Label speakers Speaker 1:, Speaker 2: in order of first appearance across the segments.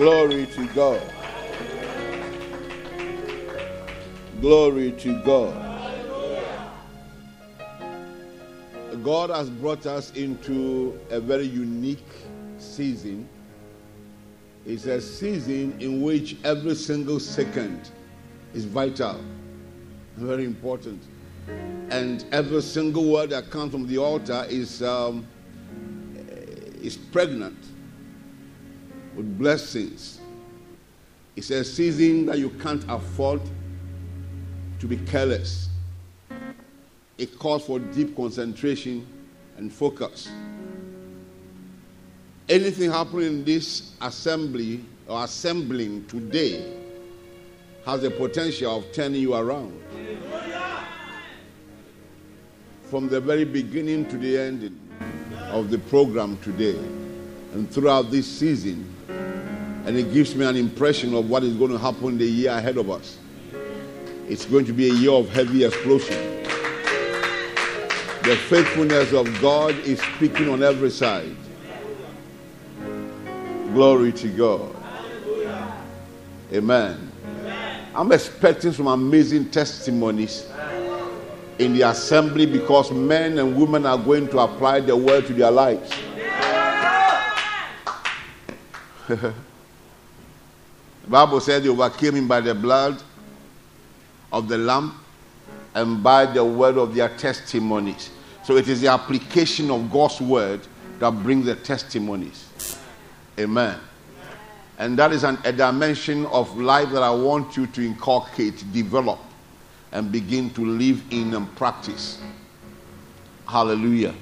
Speaker 1: Glory to God. Glory to God. God has brought us into a very unique season. It's a season in which every single second is vital, very important. And every single word that comes from the altar is, um, is pregnant with blessings. It's a season that you can't afford to be careless. It calls for deep concentration and focus. Anything happening in this assembly or assembling today has the potential of turning you around. From the very beginning to the ending of the program today and throughout this season, and it gives me an impression of what is going to happen the year ahead of us. It's going to be a year of heavy explosion. The faithfulness of God is speaking on every side. Glory to God. Amen. I'm expecting some amazing testimonies in the assembly because men and women are going to apply the word to their lives. the Bible said they overcame him by the blood of the Lamb and by the word of their testimonies. So it is the application of God's word that brings the testimonies. Amen. And that is an, a dimension of life that I want you to inculcate, develop, and begin to live in and practice. Hallelujah.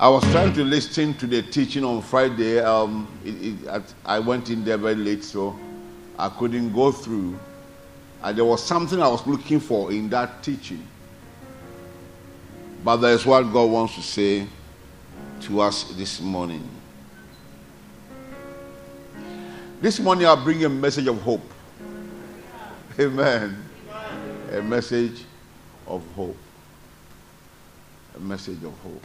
Speaker 1: I was trying to listen to the teaching on Friday. Um, it, it, I went in there very late, so I couldn't go through. And there was something I was looking for in that teaching. But that is what God wants to say to us this morning. This morning I'll bring a message of hope. Amen. A message of hope. A message of hope.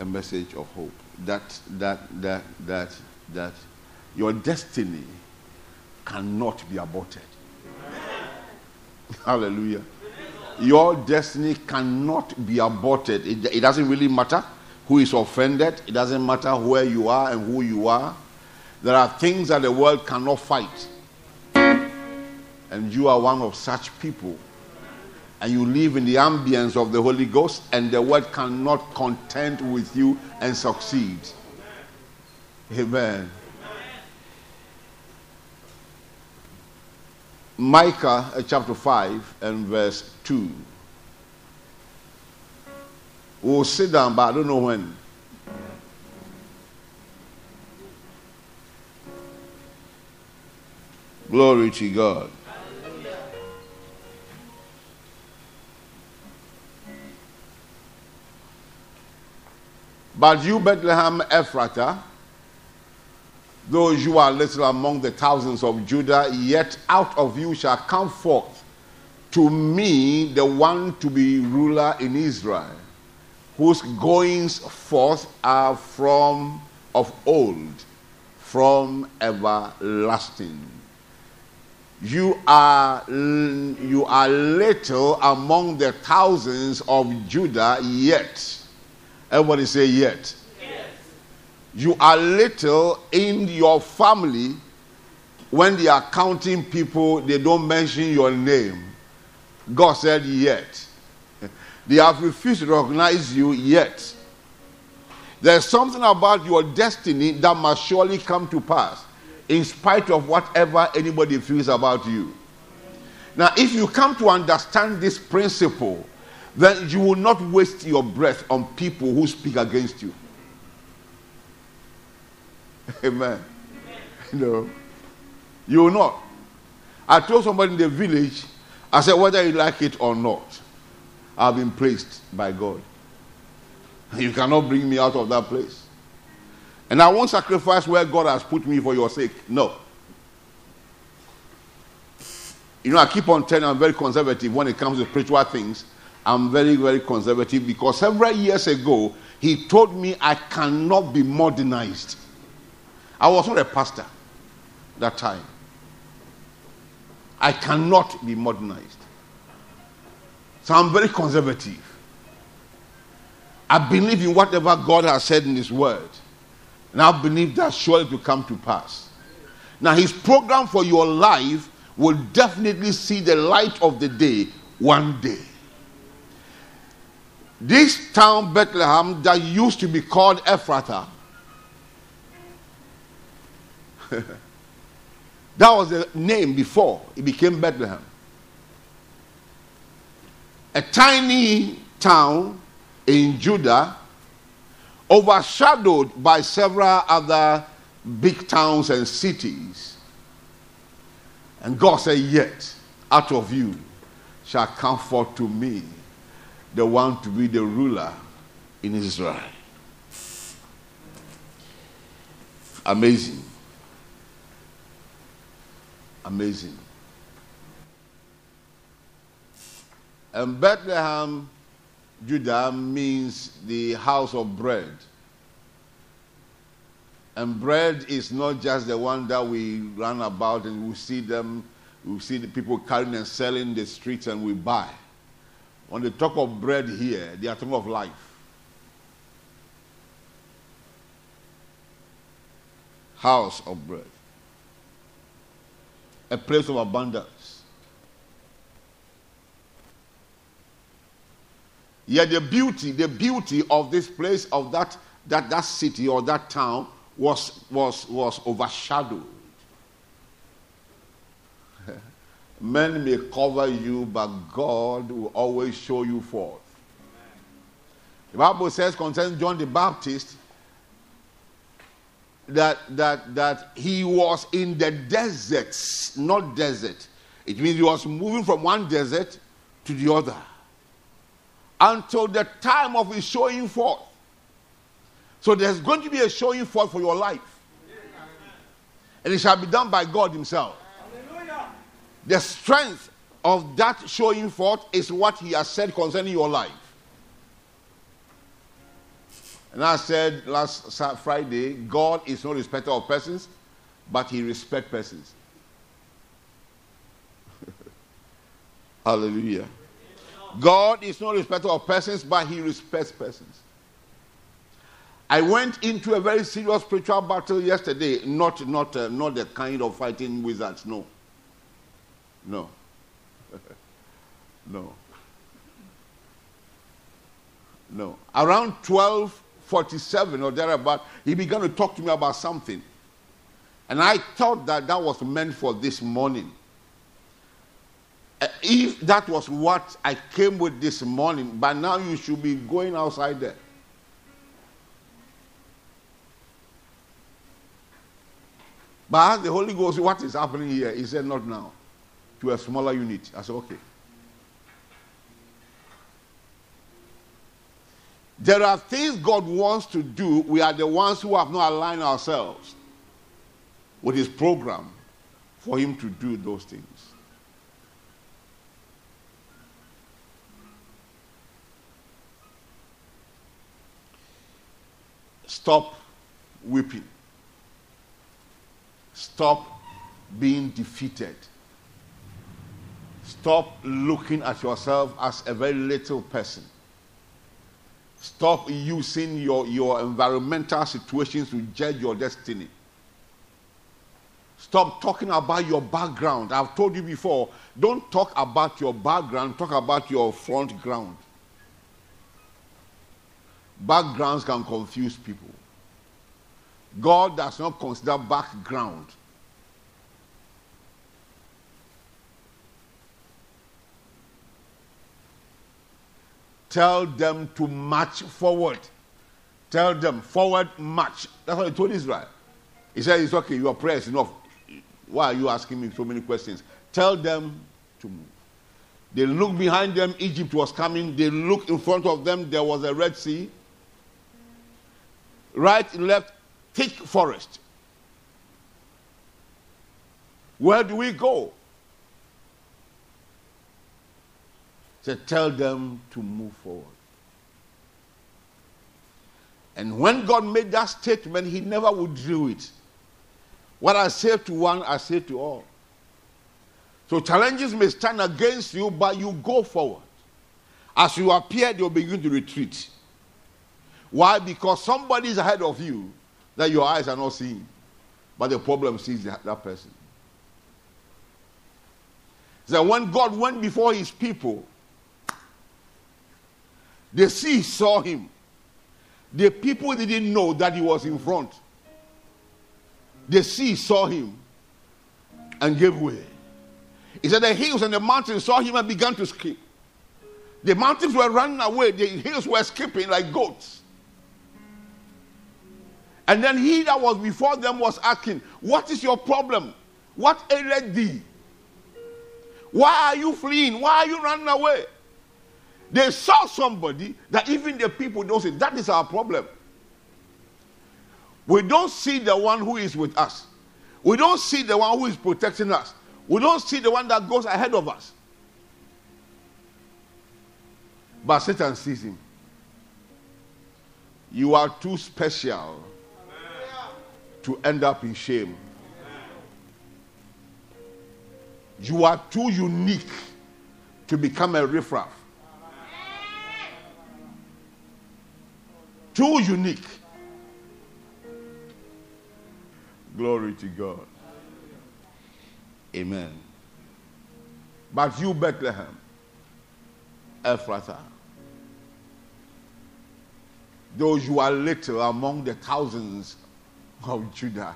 Speaker 1: A message of hope. That that that that that your destiny cannot be aborted. Hallelujah. Your destiny cannot be aborted. It, it, doesn't really matter who is offended, it doesn't matter where you are and who you are. There are things that the world cannot fight. And you are one of such people. And you live in the ambience of the Holy Ghost, and the world cannot contend with you and succeed. Amen. Micah uh, chapter 5 and verse 2. We'll sit down, but I don't know when. Glory to God. But you, Bethlehem Ephratah, Though you are little among the thousands of Judah, yet out of you shall come forth to me the one to be ruler in Israel, whose goings forth are from of old, from everlasting. You are, you are little among the thousands of Judah, yet. Everybody say, yet. You are little in your family when they are counting people they don't mention your name. God said yet. They have refused to recognize you yet. There's something about your destiny that must surely come to pass in spite of whatever anybody feels about you. Now if you come to understand this principle then you will not waste your breath on people who speak against you Amen. No. You will not. I told somebody in the village, I said, whether you like it or not, I've been placed by God. You cannot bring me out of that place. And I won't sacrifice where God has put me for your sake. No. You know, I keep on telling I'm very conservative when it comes to spiritual things. I'm very, very conservative because several years ago, he told me I cannot be modernized. I was not a pastor that time. I cannot be modernized. So I'm very conservative. I believe in whatever God has said in His Word. And I believe that surely to come to pass. Now, His program for your life will definitely see the light of the day one day. This town, Bethlehem, that used to be called Ephrathah, that was the name before it became Bethlehem. A tiny town in Judah, overshadowed by several other big towns and cities. And God said, Yet out of you shall come forth to me the one to be the ruler in Israel. Amazing. Amazing. And Bethlehem, Judah, means the house of bread. And bread is not just the one that we run about and we see them, we see the people carrying and selling the streets and we buy. When they talk of bread here, they are talking of life. House of bread. A place of abundance. Yet the beauty, the beauty of this place, of that, that, that city or that town was, was, was overshadowed Men may cover you, but God will always show you forth. The Bible says concerning John the Baptist that, that, that he was in the deserts, not desert. It means he was moving from one desert to the other until the time of his showing forth. So there's going to be a showing forth for your life. And it shall be done by God Himself. The strength of that showing forth is what he has said concerning your life. And I said last Friday, God is no respecter of persons, but he respects persons. Hallelujah. God is no respecter of persons, but he respects persons. I went into a very serious spiritual battle yesterday, not, not, uh, not the kind of fighting wizards, no. No. no. No. Around 1247 or thereabout, he began to talk to me about something. And I thought that that was meant for this morning. Uh, if that was what I came with this morning, by now you should be going outside there. But the Holy Ghost, what is happening here? He said, Not now to a smaller unit. I said, okay. There are things God wants to do. We are the ones who have not aligned ourselves with His program for Him to do those things. Stop weeping. Stop being defeated. Stop looking at yourself as a very little person. Stop using your, your environmental situations to judge your destiny. Stop talking about your background. I've told you before, don't talk about your background, talk about your front ground. Backgrounds can confuse people. God does not consider background Tell them to march forward. Tell them forward march. That's what he told Israel. He said, It's okay, your prayer is enough. Why are you asking me so many questions? Tell them to move. They looked behind them, Egypt was coming. They looked in front of them, there was a Red Sea. Right, and left, thick forest. Where do we go? Said, Tell them to move forward. And when God made that statement, He never withdrew it. What I say to one, I say to all. So challenges may stand against you, but you go forward. As you appear, they'll begin to retreat. Why? Because somebody is ahead of you that your eyes are not seeing. But the problem sees that, that person. So when God went before his people, the sea saw him. The people didn't know that he was in front. The sea saw him and gave way. He said the hills and the mountains saw him and began to skip. The mountains were running away, the hills were skipping like goats. And then he that was before them was asking, What is your problem? What ailed thee? Why are you fleeing? Why are you running away? They saw somebody that even the people don't see. That is our problem. We don't see the one who is with us. We don't see the one who is protecting us. We don't see the one that goes ahead of us. But Satan sees him. You are too special to end up in shame. You are too unique to become a riffraff. Too unique. Glory to God. Amen. But you, Bethlehem, Ephrathah, though you are little among the thousands of Judah,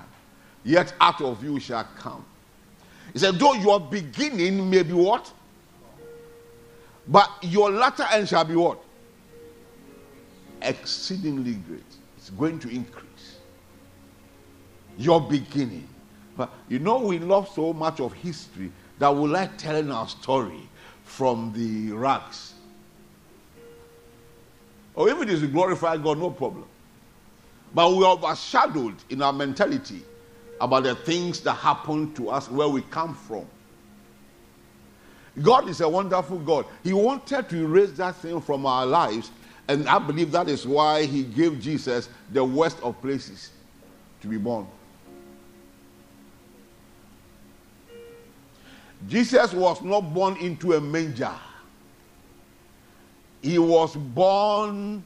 Speaker 1: yet out of you shall come. He said, though your beginning may be what? But your latter end shall be what? Exceedingly great. It's going to increase. Your beginning. But you know, we love so much of history that we like telling our story from the rags. Or oh, if it is to glorify God, no problem. But we are overshadowed in our mentality about the things that happen to us where we come from. God is a wonderful God. He wanted to erase that thing from our lives, and I believe that is why He gave Jesus the worst of places to be born. Jesus was not born into a manger. He was born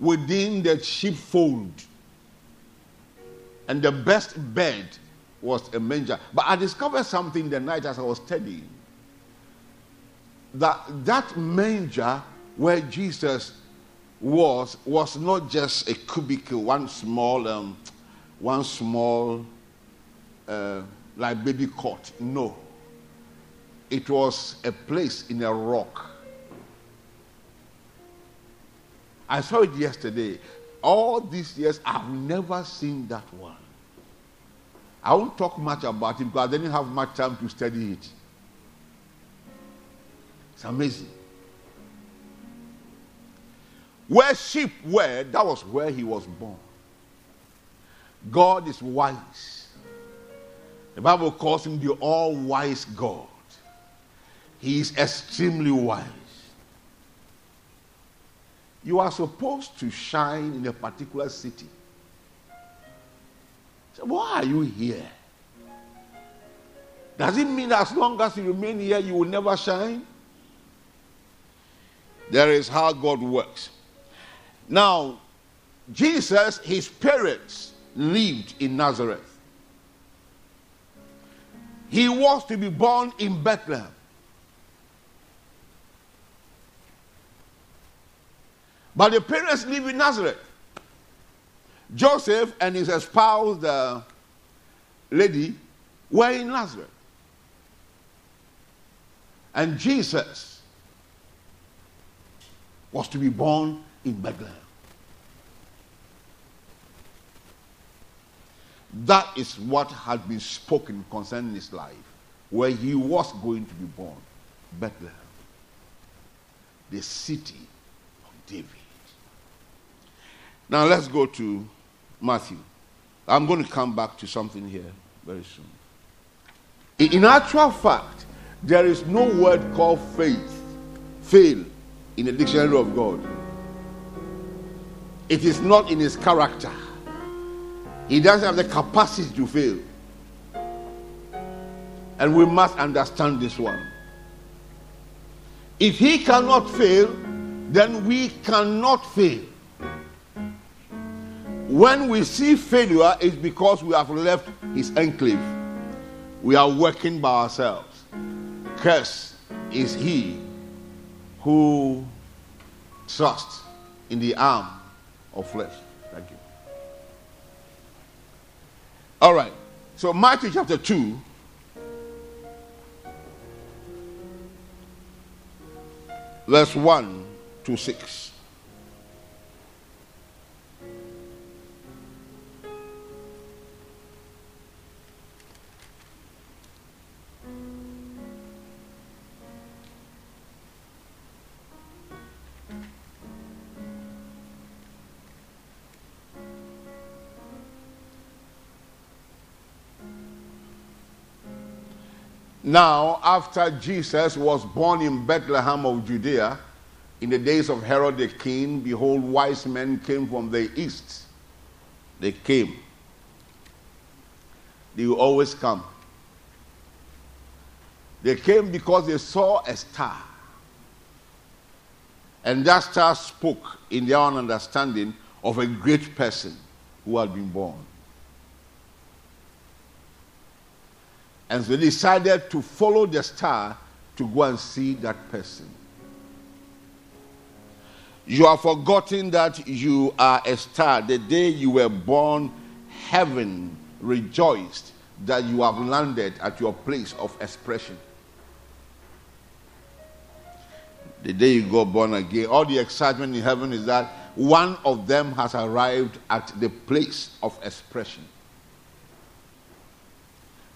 Speaker 1: within the sheepfold. And the best bed was a manger. But I discovered something the night as I was studying. That that manger where Jesus was was not just a cubicle, one small, um, one small, uh, like baby cot. No, it was a place in a rock. I saw it yesterday. All these years, I've never seen that one. I won't talk much about it because I didn't have much time to study it. It's amazing. Where sheep were, that was where he was born. God is wise. The Bible calls him the all wise God. He is extremely wise. You are supposed to shine in a particular city. So why are you here? Does it mean as long as you remain here, you will never shine? There is how God works. Now, Jesus, his parents lived in Nazareth. He was to be born in Bethlehem. But the parents live in Nazareth. Joseph and his espoused uh, lady were in Nazareth. And Jesus was to be born in Bethlehem. That is what had been spoken concerning his life, where he was going to be born Bethlehem, the city of David. Now let's go to Matthew. I'm going to come back to something here very soon. In actual fact, there is no word called faith, fail, in the dictionary of God. It is not in his character. He doesn't have the capacity to fail. And we must understand this one. If he cannot fail, then we cannot fail. When we see failure, it's because we have left his enclave. We are working by ourselves. Curse is he who trusts in the arm of flesh. Thank you. All right. So, Matthew chapter 2. Verse 1 to 6. Now, after Jesus was born in Bethlehem of Judea, in the days of Herod the king, behold, wise men came from the east. They came. They will always come. They came because they saw a star. And that star spoke, in their own understanding, of a great person who had been born. And so they decided to follow the star to go and see that person. You have forgotten that you are a star. The day you were born, heaven rejoiced that you have landed at your place of expression. The day you got born again, all the excitement in heaven is that one of them has arrived at the place of expression.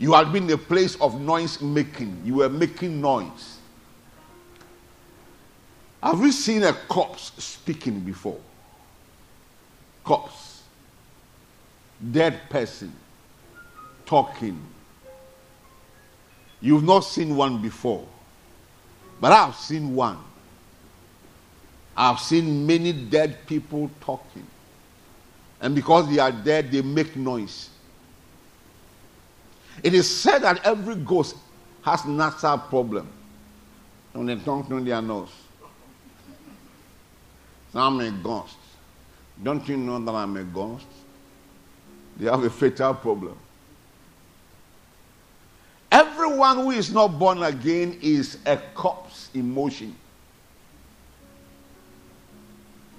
Speaker 1: You had been a place of noise making. You were making noise. Have you seen a corpse speaking before? Corpse. Dead person talking. You've not seen one before. But I've seen one. I've seen many dead people talking. And because they are dead, they make noise. It is said that every ghost has nasal problem. When they talk to their nose. So I'm a ghost. Don't you know that I'm a ghost? They have a fatal problem. Everyone who is not born again is a corpse in motion.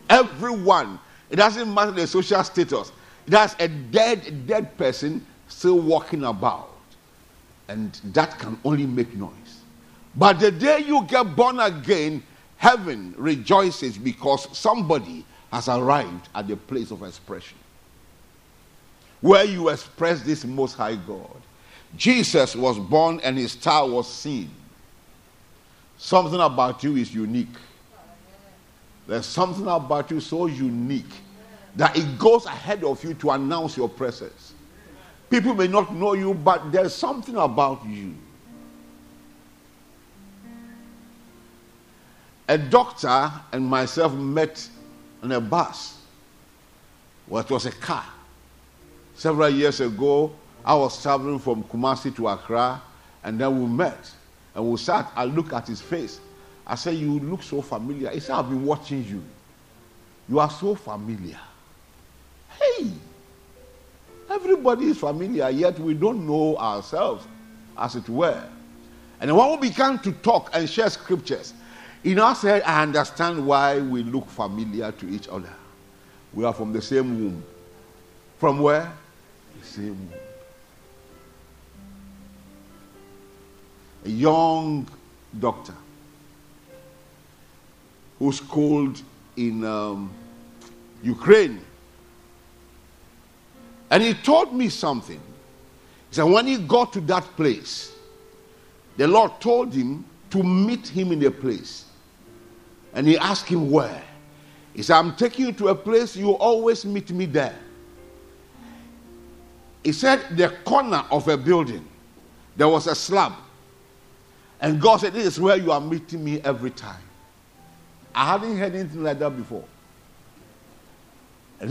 Speaker 1: Everyone. It doesn't matter the social status. That's a dead, dead person still walking about and that can only make noise. But the day you get born again, heaven rejoices because somebody has arrived at the place of expression where you express this most high God. Jesus was born and his star was seen. Something about you is unique. There's something about you so unique that it goes ahead of you to announce your presence. People may not know you, but there's something about you. A doctor and myself met on a bus. Well, it was a car. Several years ago, I was traveling from Kumasi to Accra, and then we met. And we sat, I looked at his face. I said, You look so familiar. He said, I've been watching you. You are so familiar. Hey! Everybody is familiar, yet we don't know ourselves, as it were. And when we began to talk and share scriptures, in now said, I understand why we look familiar to each other. We are from the same womb. From where? The same womb. A young doctor who schooled in um, Ukraine and he told me something. He said, when he got to that place, the Lord told him to meet him in a place. And he asked him where. He said, I'm taking you to a place you always meet me there. He said, the corner of a building, there was a slab. And God said, This is where you are meeting me every time. I hadn't heard anything like that before.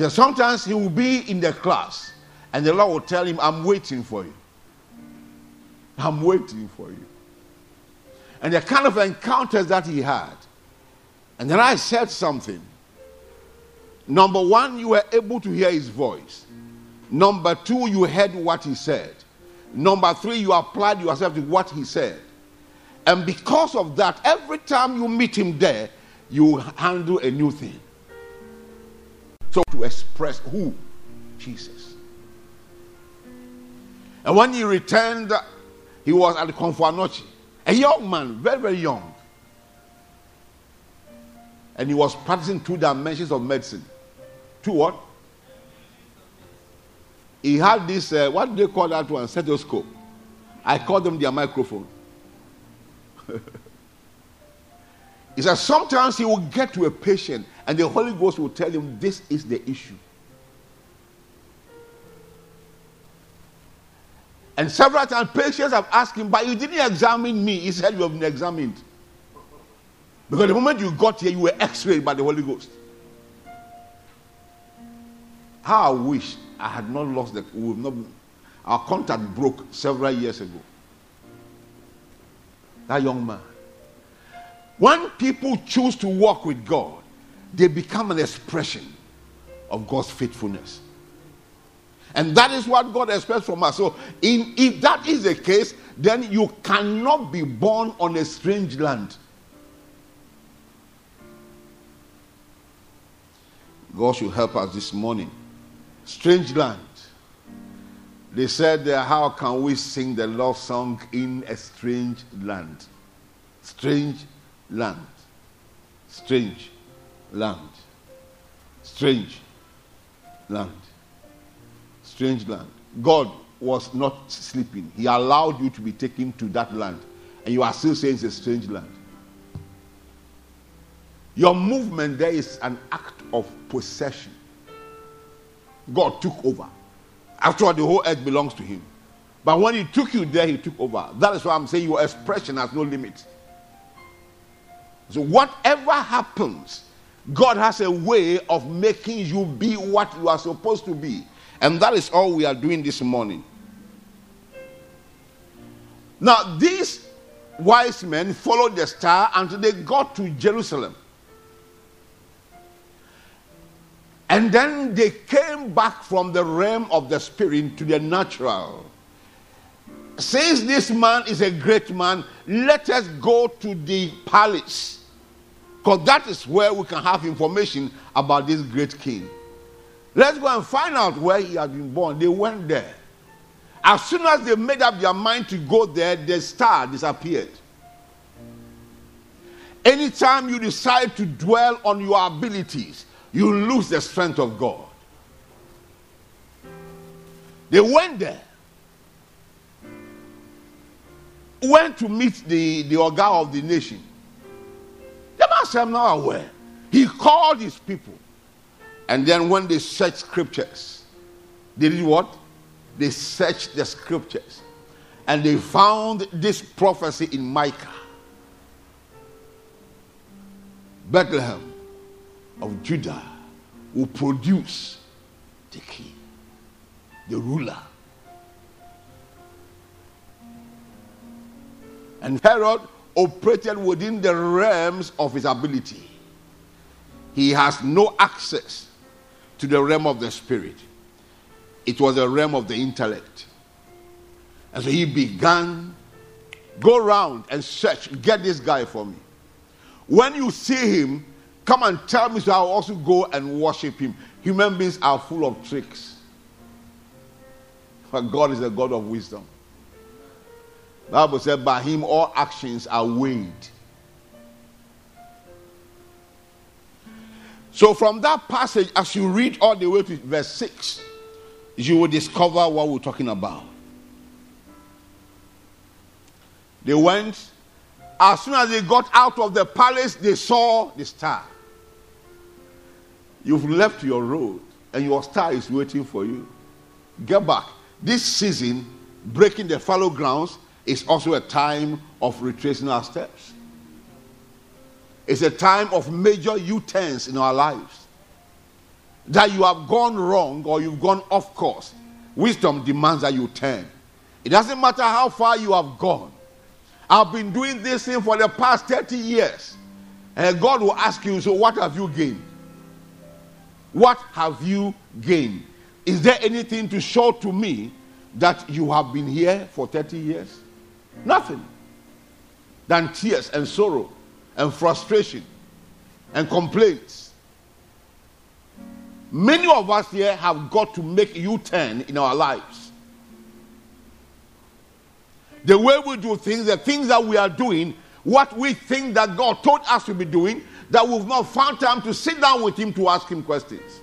Speaker 1: Sometimes he will be in the class and the Lord will tell him, I'm waiting for you. I'm waiting for you. And the kind of encounters that he had. And then I said something. Number one, you were able to hear his voice. Number two, you heard what he said. Number three, you applied yourself to what he said. And because of that, every time you meet him there, you handle a new thing. So to express who? Jesus. And when he returned, he was at Komfo Anokye, a young man, very, very young. And he was practicing two dimensions of medicine. Two what? He had this, uh, what do they call that one? Stethoscope. I call them their microphone. he said sometimes he will get to a patient and the Holy Ghost will tell him this is the issue. And several times patients have asked him, but you didn't examine me. He said, You have been examined. Because the moment you got here, you were x-rayed by the Holy Ghost. How I wish I had not lost that. We not, our contact broke several years ago. That young man. When people choose to walk with God, they become an expression of God's faithfulness. And that is what God expects from us. So, in, if that is the case, then you cannot be born on a strange land. God should help us this morning. Strange land. They said, How can we sing the love song in a strange land? Strange land. Strange land. Strange land. Strange land. God was not sleeping. He allowed you to be taken to that land. And you are still saying it's a strange land. Your movement there is an act of possession. God took over. After all, the whole earth belongs to Him. But when He took you there, He took over. That is why I'm saying your expression has no limit. So, whatever happens, God has a way of making you be what you are supposed to be. And that is all we are doing this morning. Now, these wise men followed the star until they got to Jerusalem. And then they came back from the realm of the spirit to the natural. Since this man is a great man, let us go to the palace. Because that is where we can have information about this great king. Let's go and find out where he had been born. They went there. As soon as they made up their mind to go there, the star disappeared. Anytime you decide to dwell on your abilities, you lose the strength of God. They went there, went to meet the, the Oga of the nation. The said, I'm not aware. He called his people. And then when they searched scriptures, they did what? They searched the scriptures. And they found this prophecy in Micah. Bethlehem of Judah will produce the king, the ruler. And Herod operated within the realms of his ability. He has no access to the realm of the spirit, it was the realm of the intellect. And so he began, go around and search, get this guy for me. When you see him, Come and tell me so I'll also go and worship him. Human beings are full of tricks. But God is a God of wisdom. Bible said, by him all actions are weighed. So from that passage, as you read all the way to verse 6, you will discover what we're talking about. They went as soon as they got out of the palace, they saw the star. You've left your road and your star is waiting for you. Get back. This season, breaking the fallow grounds, is also a time of retracing our steps. It's a time of major U turns in our lives. that you have gone wrong or you've gone off course, wisdom demands that you turn. It doesn't matter how far you have gone. I've been doing this thing for the past 30 years. And God will ask you, So what have you gained? What have you gained? Is there anything to show to me that you have been here for 30 years? Nothing. Than tears and sorrow and frustration and complaints. Many of us here have got to make U turn in our lives. The way we do things, the things that we are doing, what we think that God told us to be doing, that we've not found time to sit down with Him to ask Him questions.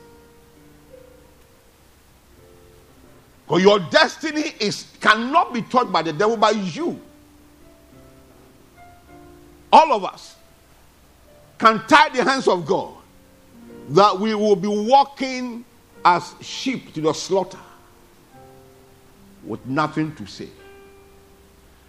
Speaker 1: Because your destiny is cannot be taught by the devil, by you. All of us can tie the hands of God that we will be walking as sheep to the slaughter with nothing to say.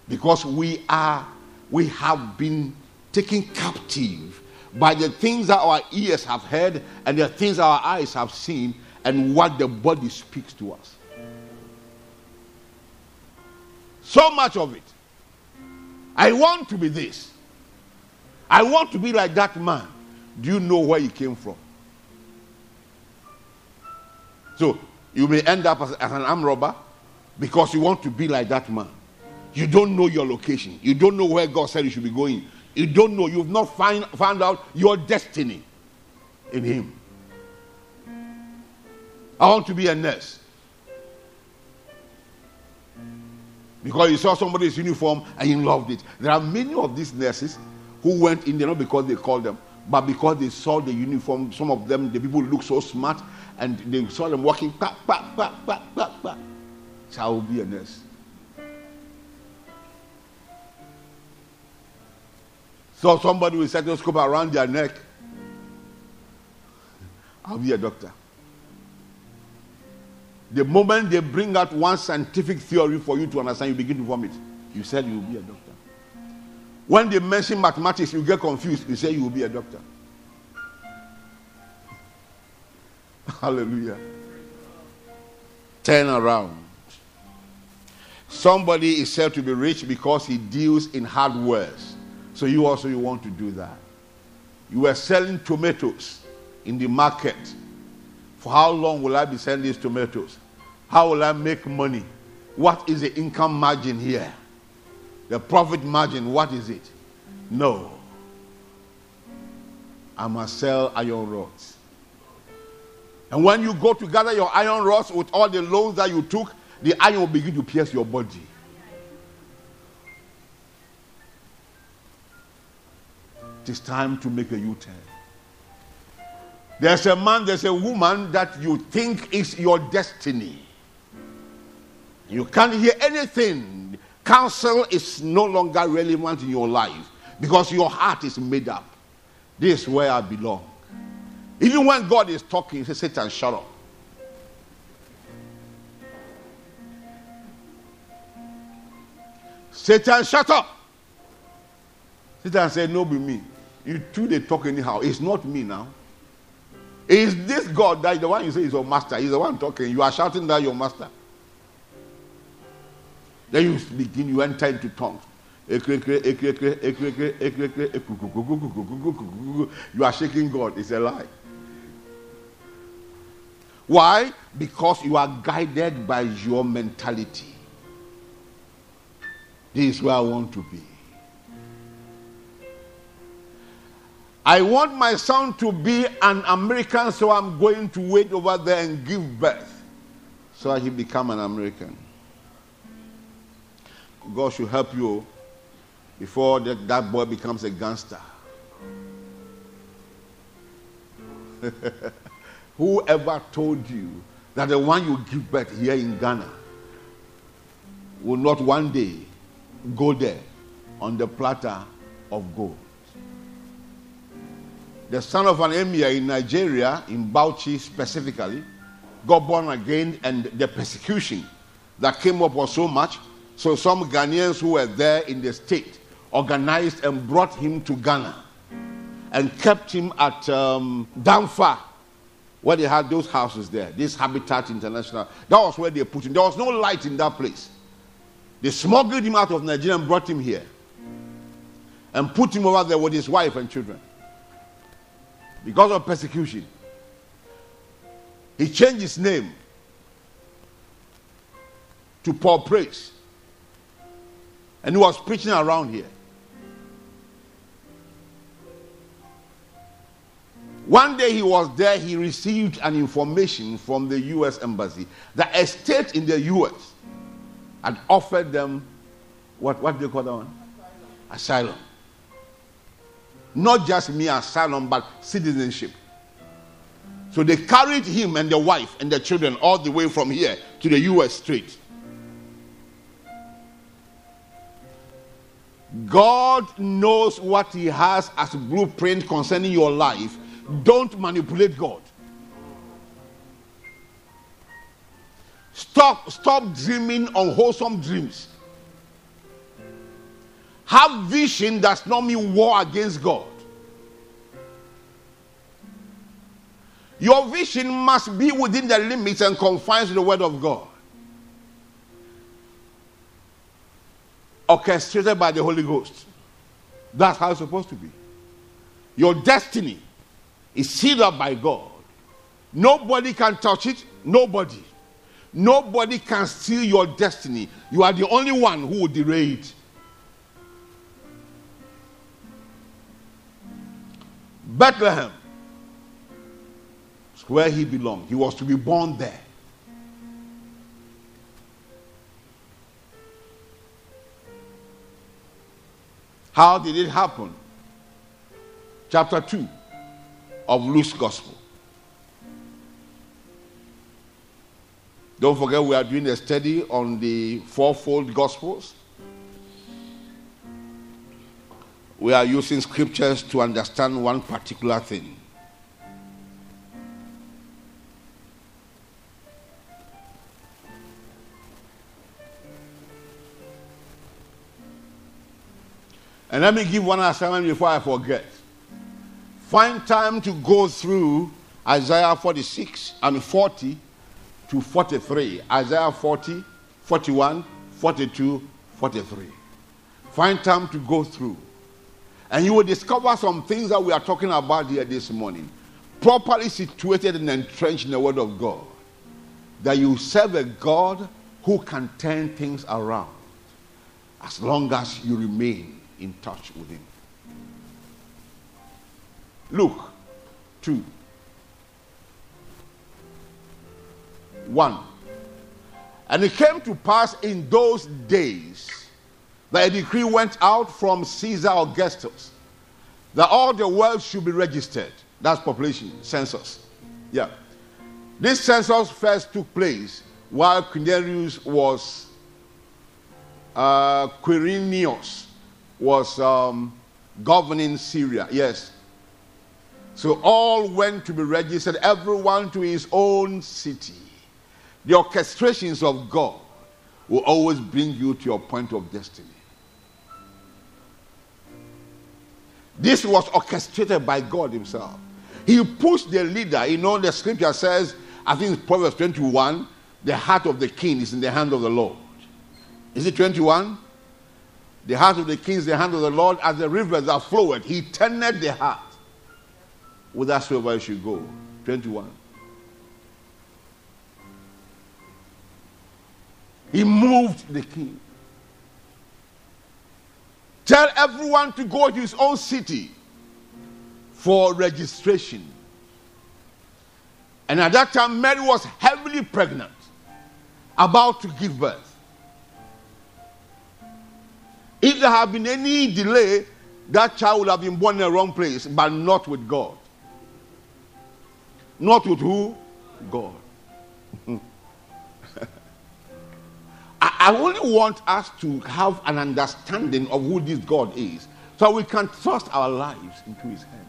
Speaker 1: Because we are, we have been taken captive by the things that our ears have heard and the things our eyes have seen and what the body speaks to us. So much of it. I want to be this. I want to be like that man. Do you know where he came from? So you may end up as, as an arm robber because you want to be like that man. You don't know your location. You don't know where God said you should be going. You don't know. You've not find, found out your destiny in Him. I want to be a nurse. Because you saw somebody's uniform and you loved it. There are many of these nurses who went in there not because they called them, but because they saw the uniform. Some of them, the people look so smart, and they saw them walking. Pa, pa, pa, pa, pa, pa. So I will be a nurse. So somebody with stethoscope around their neck. I'll be a doctor. The moment they bring out one scientific theory for you to understand, you begin to vomit. You said you will be a doctor. When they mention mathematics, you get confused. You say you will be a doctor. Hallelujah. Turn around. Somebody is said to be rich because he deals in hard hardwares. So you also you want to do that. You were selling tomatoes in the market. For how long will I be selling these tomatoes? How will I make money? What is the income margin here? The profit margin, what is it? No. I must sell iron rods. And when you go to gather your iron rods with all the loans that you took, the iron will begin to pierce your body. It is time to make a U turn. There's a man, there's a woman that you think is your destiny. You can't hear anything Counsel is no longer relevant in your life because your heart is made up. This is where I belong. Even when God is talking, he says, Satan, shut up. Satan, shut up. Satan said, No, be me. You two, they talk anyhow. It's not me now. It's this God that the one you say is your master. He's the one talking. You are shouting that your master. Then you begin, you enter into tongues. You are shaking God. It's a lie. Why? Because you are guided by your mentality. This is where I want to be. I want my son to be an American, so I'm going to wait over there and give birth so he become an American. God should help you before that, that boy becomes a gangster. Whoever told you that the one you give birth here in Ghana will not one day go there on the platter of gold? The son of an emir in Nigeria, in Bauchi specifically, got born again, and the persecution that came up was so much so some Ghanaians who were there in the state organized and brought him to Ghana and kept him at um, where they had those houses there, this Habitat International, that was where they put him. There was no light in that place. They smuggled him out of Nigeria and brought him here and put him over there with his wife and children because of persecution. He changed his name to Paul Praise and he was preaching around here. One day he was there, he received an information from the US Embassy that a state in the US had offered them what, what do you call that one? Asylum. Not just mere asylum, but citizenship. So they carried him and the wife and the children all the way from here to the US straight. God knows what He has as a blueprint concerning your life don't manipulate God. Stop, stop dreaming unwholesome dreams. Have vision does not mean war against God. Your vision must be within the limits and confines of the Word of God. Orchestrated by the Holy Ghost. That's how it's supposed to be. Your destiny is sealed up by God. Nobody can touch it. Nobody. Nobody can steal your destiny. You are the only one who will derail it. Bethlehem is where he belonged. He was to be born there. How did it happen? Chapter 2 of Luke's gospel. Don't forget, we are doing a study on the fourfold gospels. We are using scriptures to understand one particular thing. And let me give one assignment before I forget. Find time to go through Isaiah 46 and 40 to 43. Isaiah 40, 41, 42, 43. Find time to go through. And you will discover some things that we are talking about here this morning. Properly situated and entrenched in the Word of God. That you serve a God who can turn things around as long as you remain in touch with Him. Luke 2. 1. And it came to pass in those days that a decree went out from Caesar Augustus that all the world should be registered. That's population census. Yeah. This census first took place while Quirinius was uh, Quirinius was um, governing Syria. Yes. So all went to be registered, everyone to his own city. The orchestrations of God will always bring you to your point of destiny. This was orchestrated by God Himself. He pushed the leader. You know, the scripture says, I think it's Proverbs 21, the heart of the king is in the hand of the Lord. Is it 21? The heart of the king is in the hand of the Lord as the rivers that flowed. He turned the heart whithersoever you should go. 21. He moved the king. Tell everyone to go to his own city for registration. And at that time, Mary was heavily pregnant, about to give birth. If there had been any delay, that child would have been born in the wrong place, but not with God. Not with who? God. I only want us to have an understanding of who this God is so we can trust our lives into his hands.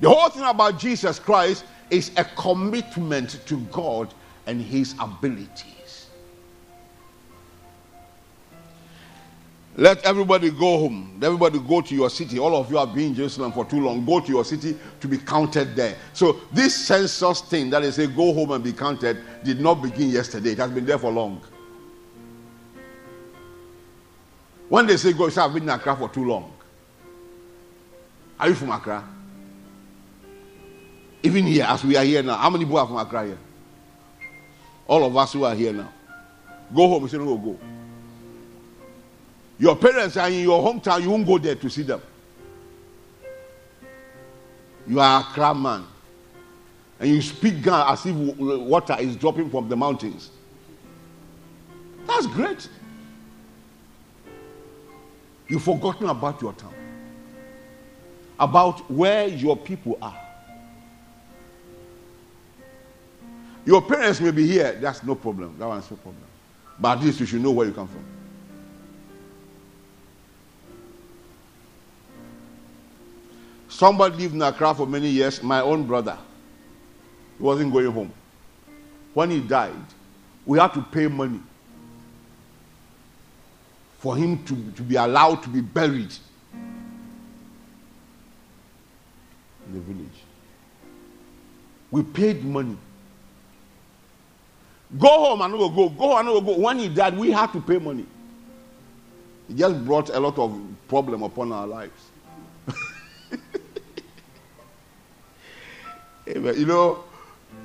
Speaker 1: The whole thing about Jesus Christ is a commitment to God and his abilities. Let everybody go home. Everybody go to your city. All of you have been in Jerusalem for too long. Go to your city to be counted there. So this census thing that they say go home and be counted did not begin yesterday. It has been there for long. When they say go, you say I've been in Accra for too long. Are you from Accra? Even here, as we are here now, how many people are from Accra here? All of us who are here now. Go home. You say no, go. Your parents are in your hometown, you won't go there to see them. You are a crab man. And you speak Ghana as if water is dropping from the mountains. That's great. You've forgotten about your town, about where your people are. Your parents may be here, that's no problem. That one's no problem. But at least you should know where you come from. Somebody lived in Accra for many years, my own brother. He wasn't going home. When he died, we had to pay money for him to, to be allowed to be buried in the village. We paid money. Go home and go, go, go and go. When he died, we had to pay money. It just brought a lot of problem upon our lives. You know,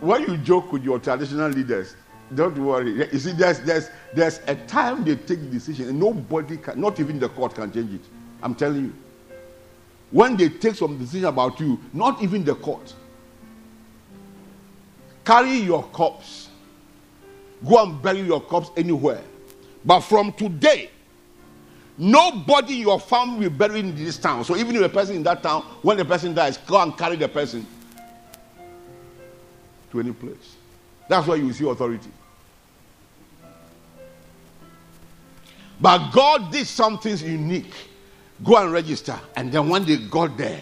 Speaker 1: when you joke with your traditional leaders, don't worry. You see, there's, there's, there's a time they take the decision, and nobody can, not even the court can change it. I'm telling you. When they take some decision about you, not even the court. Carry your corpse. Go and bury your corpse anywhere. But from today, nobody in your family will bury in this town. So even if a person in that town, when the person dies, go and carry the person to any place. That's why you see authority. But God did something unique. Go and register. And then when they got there,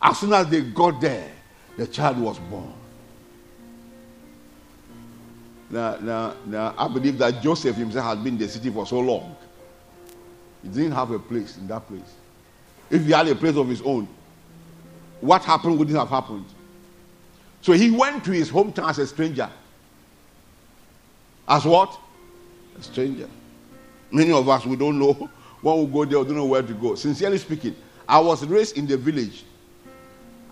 Speaker 1: as soon as they got there, the child was born. Now, now, now, I believe that Joseph himself had been in the city for so long. He didn't have a place in that place. If he had a place of his own, what happened wouldn't have happened. So he went to his hometown as a stranger. As what? A stranger. Many of us, we don't know when we go there, we don't know where to go. Sincerely speaking, I was raised in the village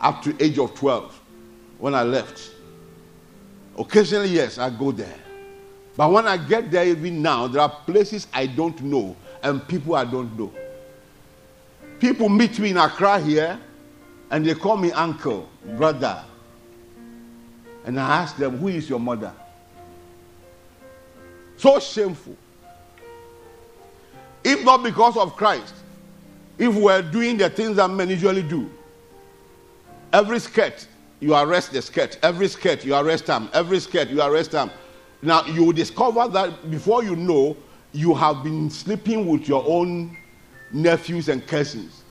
Speaker 1: up to age of 12 when I left. Occasionally, yes, I go there. But when I get there, even now, there are places I don't know and people I don't know. People meet me in Accra here and they call me uncle, brother, and I asked them, Who is your mother? So shameful. If not because of Christ, if we're doing the things that men usually do, every skirt, you arrest the skirt. Every skirt, you arrest them. Every skirt, you arrest them. Now, you discover that before you know, you have been sleeping with your own nephews and cousins.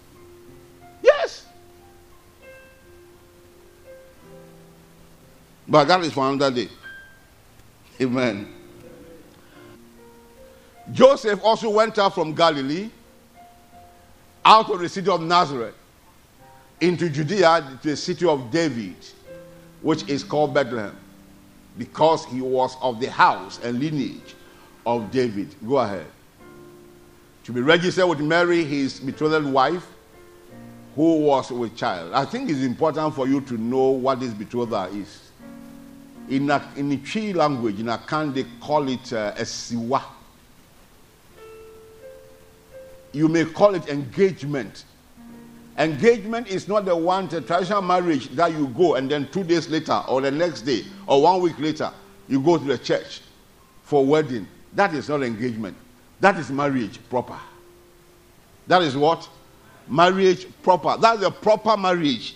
Speaker 1: But that is for another day. Amen. Joseph also went out from Galilee, out of the city of Nazareth, into Judea to the city of David, which is called Bethlehem, because he was of the house and lineage of David. Go ahead. To be registered with Mary, his betrothed wife, who was with child. I think it's important for you to know what this betrothal is in a, in the Twi language, in Akan, they call it uh, a siwa. You may call it engagement. Engagement is not the one, the traditional marriage that you go and then two days later or the next day or one week later, you go to the church for wedding. That is not engagement. That is marriage proper. That is what? Marriage proper. That's a proper marriage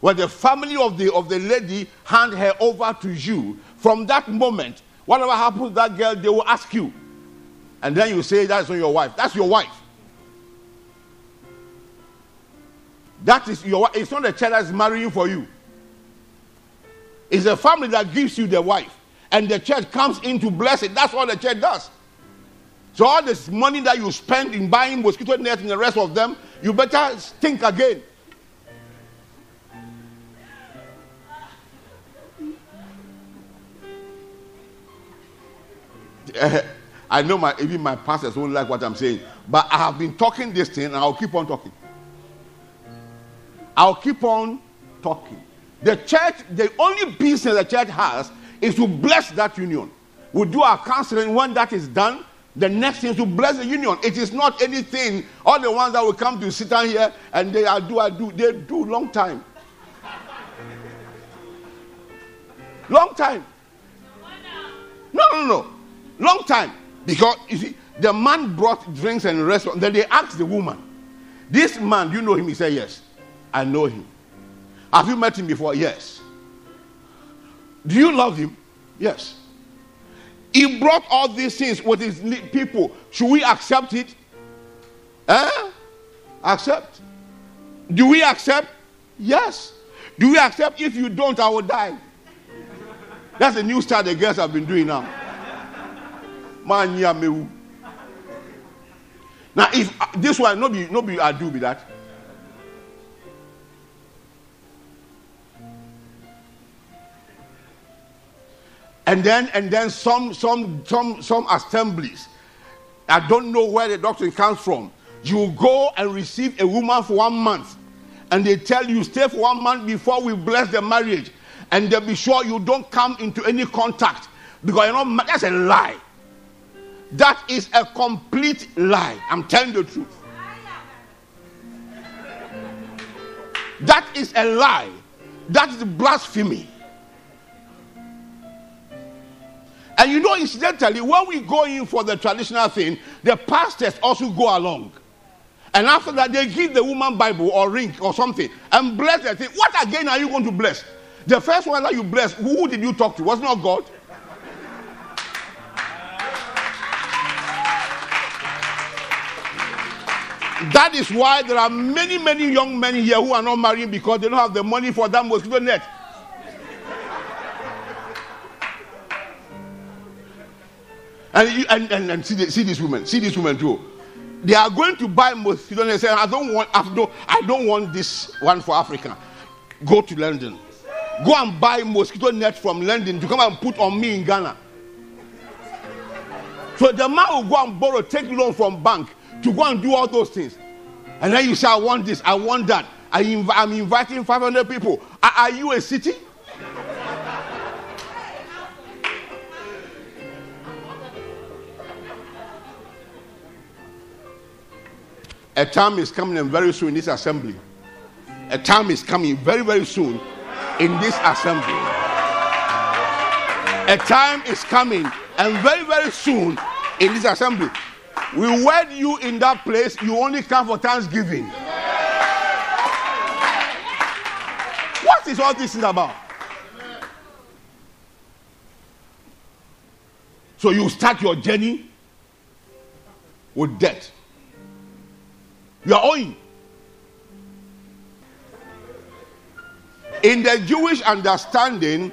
Speaker 1: when the family of the, of the lady hand her over to you, from that moment, whatever happens to that girl, they will ask you. And then you say, That's not your wife. That's your wife. That is your wife. It's not the child that's marrying for you. It's the family that gives you the wife. And the church comes in to bless it. That's what the church does. So all this money that you spend in buying mosquito nets and the rest of them, you better think again. I know my even my pastors won't like what I'm saying, but I have been talking this thing and I'll keep on talking. I'll keep on talking. The church, the only business the church has is to bless that union. We do our counseling when that is done. The next thing is to bless the union. It is not anything. All the ones that will come to sit down here and they are do, I do, they do long time. Long time. No, no, no. Long time. Because you see, the man brought drinks and restaurant. Then they asked the woman, This man, you know him? He said, Yes, I know him. Have you met him before? Yes. Do you love him? Yes. He brought all these things with his people. Should we accept it? Eh? Accept. Do we accept? Yes. Do we accept? If you don't, I will die. That's the new style the girls have been doing now. Now, if uh, this one, no be, be, I do be that. and then and then some some some some assemblies i don't know where the doctrine comes from. You go and receive a woman for one month and they tell you stay for one month before we bless the marriage and they'll be sure you don't come into any contact because you know that's a lie that is a complete lie i'm telling the truth that is a lie that is blasphemy And you know, incidentally, when we go in for the traditional thing, the pastors also go along. And after that, they give the woman Bible or ring or something and bless the thing. What again are you going to bless? The first one that you bless, who did you talk to? Was not God? That is why there are many, many young men here who are not marrying because they don't have the money for that mosquito net. And, you, and, and, and see, the, see these women, see these women too. They are going to buy mosquito net. They say, I don't want, I don't, I don't want this one for Africa. Go to London. Go and buy mosquito net from London to come and put on me in Ghana. So the man will go and borrow, take loan from bank to go and do all those things. And then you say, I want this, I want that. I inv- I'm inviting 500 people. Are, are you a city? A time is coming very soon in this assembly. A time is coming very, very soon in this assembly. A time is coming and very, very soon in this assembly. We wed you in that place, you only come for Thanksgiving. What is all this is about? So you start your journey with debt. You are owing. In the Jewish understanding,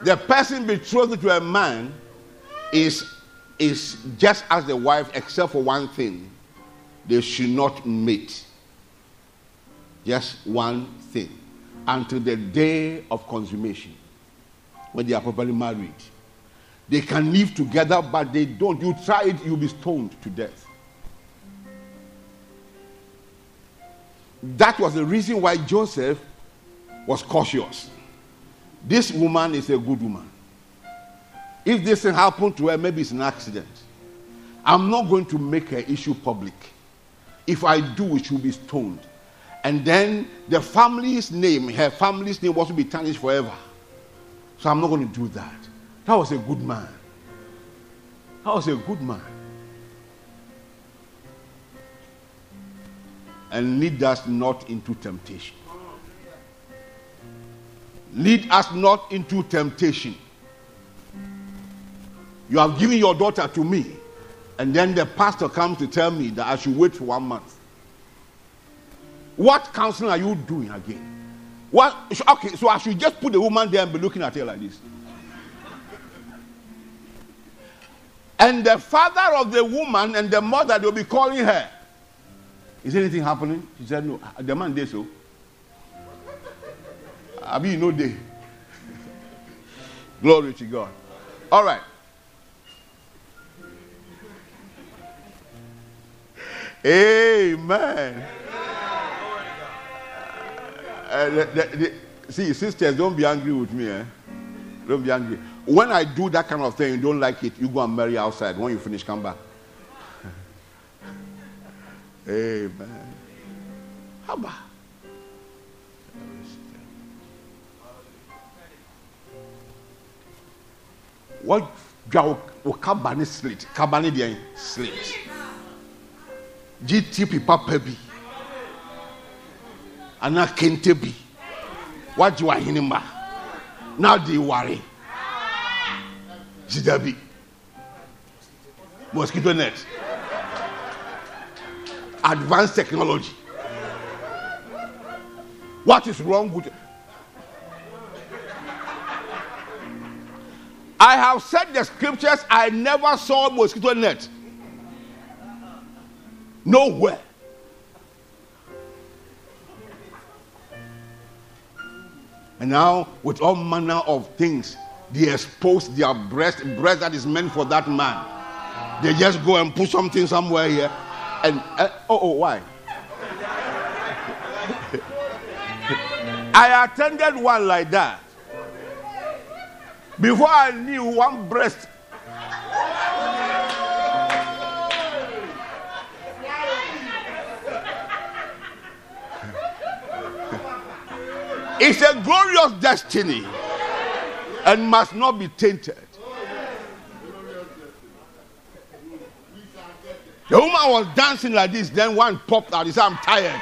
Speaker 1: the person betrothed to a man is, is just as the wife, except for one thing they should not mate. Just one thing. Until the day of consummation, when they are properly married. They can live together, but they don't. You try it, you'll be stoned to death. That was the reason why Joseph was cautious. This woman is a good woman. If this thing happened to her, maybe it's an accident. I'm not going to make her issue public. If I do, it should be stoned. And then the family's name, her family's name, was to be tarnished forever. So I'm not going to do that. That was a good man. That was a good man. and lead us not into temptation. Lead us not into temptation. You have given your daughter to me, and then the pastor comes to tell me that I should wait for one month. What counseling are you doing again? What? Okay, so I should just put the woman there and be looking at her like this. And the father of the woman and the mother, they'll be calling her. Is anything happening? She said, No. The man did so. I mean, no day. Glory to God. All right. Amen. Uh, the, the, the, see, sisters, don't be angry with me. Eh? Don't be angry. When I do that kind of thing, you don't like it, you go and marry outside. When you finish, come back. Amen. How about? What dwa wo kaba ne slit kaba ne deɛ slit gtp papa bi. Anaa kente bi. Wagye wahene mma na de ware gyida bi. Mosquito net. Advanced technology. What is wrong with I have said the scriptures, I never saw mosquito net. Nowhere. And now, with all manner of things, they expose their breast, breast that is meant for that man. They just go and put something somewhere here. And, uh, oh, oh, why? I attended one like that. Before I knew one breast. It's a glorious destiny and must not be tainted. The woman was dancing like this, then one popped out. He said, I'm tired.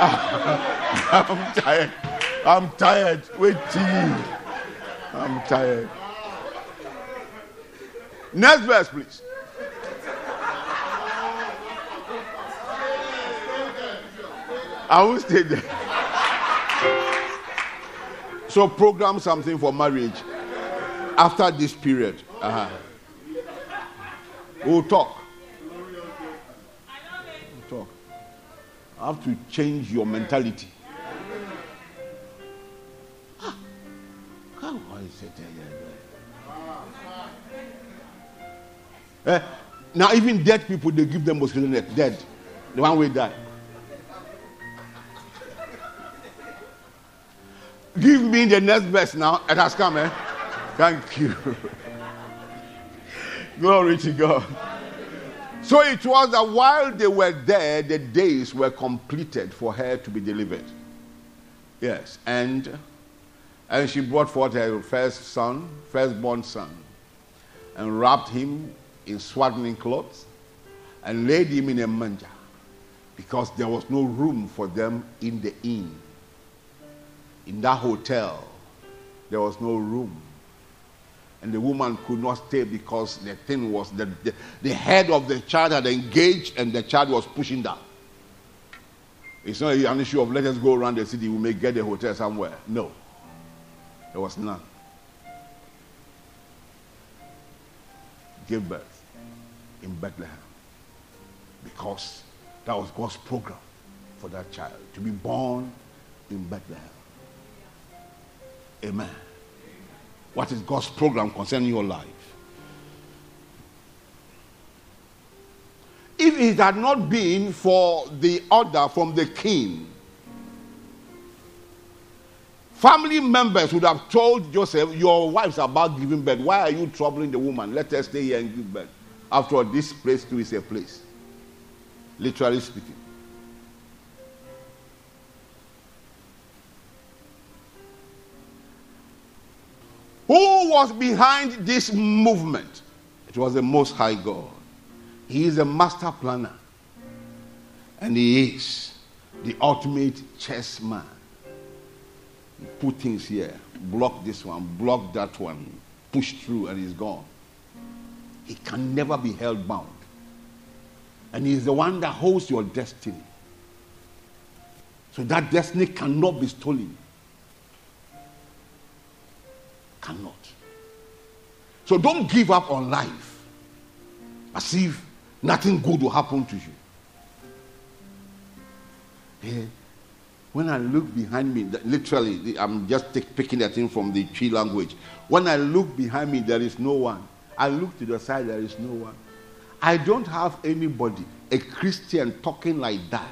Speaker 1: I'm tired. I'm tired. Wait till. I'm tired. Next verse, please. I will stay there. So, program something for marriage after this period. Uh-huh. We'll talk. We'll talk. I have to change your mentality. Eh, now, even dead people, they give them mosquito net. Dead. The one will die. Give me the next verse now. It has come, eh? Thank you. Glory to God. So it was that while they were there, the days were completed for her to be delivered. Yes. And and she brought forth her first son, firstborn son, and wrapped him in swaddling clothes and laid him in a manger because there was no room for them in the inn. In that hotel, there was no room. And the woman could not stay because the thing was that the, the head of the child had engaged and the child was pushing down. It's not an issue of let us go around the city, we may get a hotel somewhere. No. There was none. Gave birth in Bethlehem because that was God's program for that child to be born in Bethlehem. Amen. What is God's program concerning your life? If it had not been for the order from the king Family members would have told Joseph, Your wife's about giving birth. Why are you troubling the woman? Let her stay here and give birth. After all, this place too is a place. Literally speaking. Who was behind this movement? It was the Most High God. He is a master planner. And he is the ultimate chess man put things here, block this one, block that one, push through, and he's gone. He can never be held bound. And he's the one that holds your destiny. So that destiny cannot be stolen. Cannot. So don't give up on life. as if nothing good will happen to you. Yeah. When I look behind me, literally, I'm just take, picking that thing from the Twi language. When I look behind me, there is no one. I look to the side, there is no one. I don't have anybody, a Christian, talking like that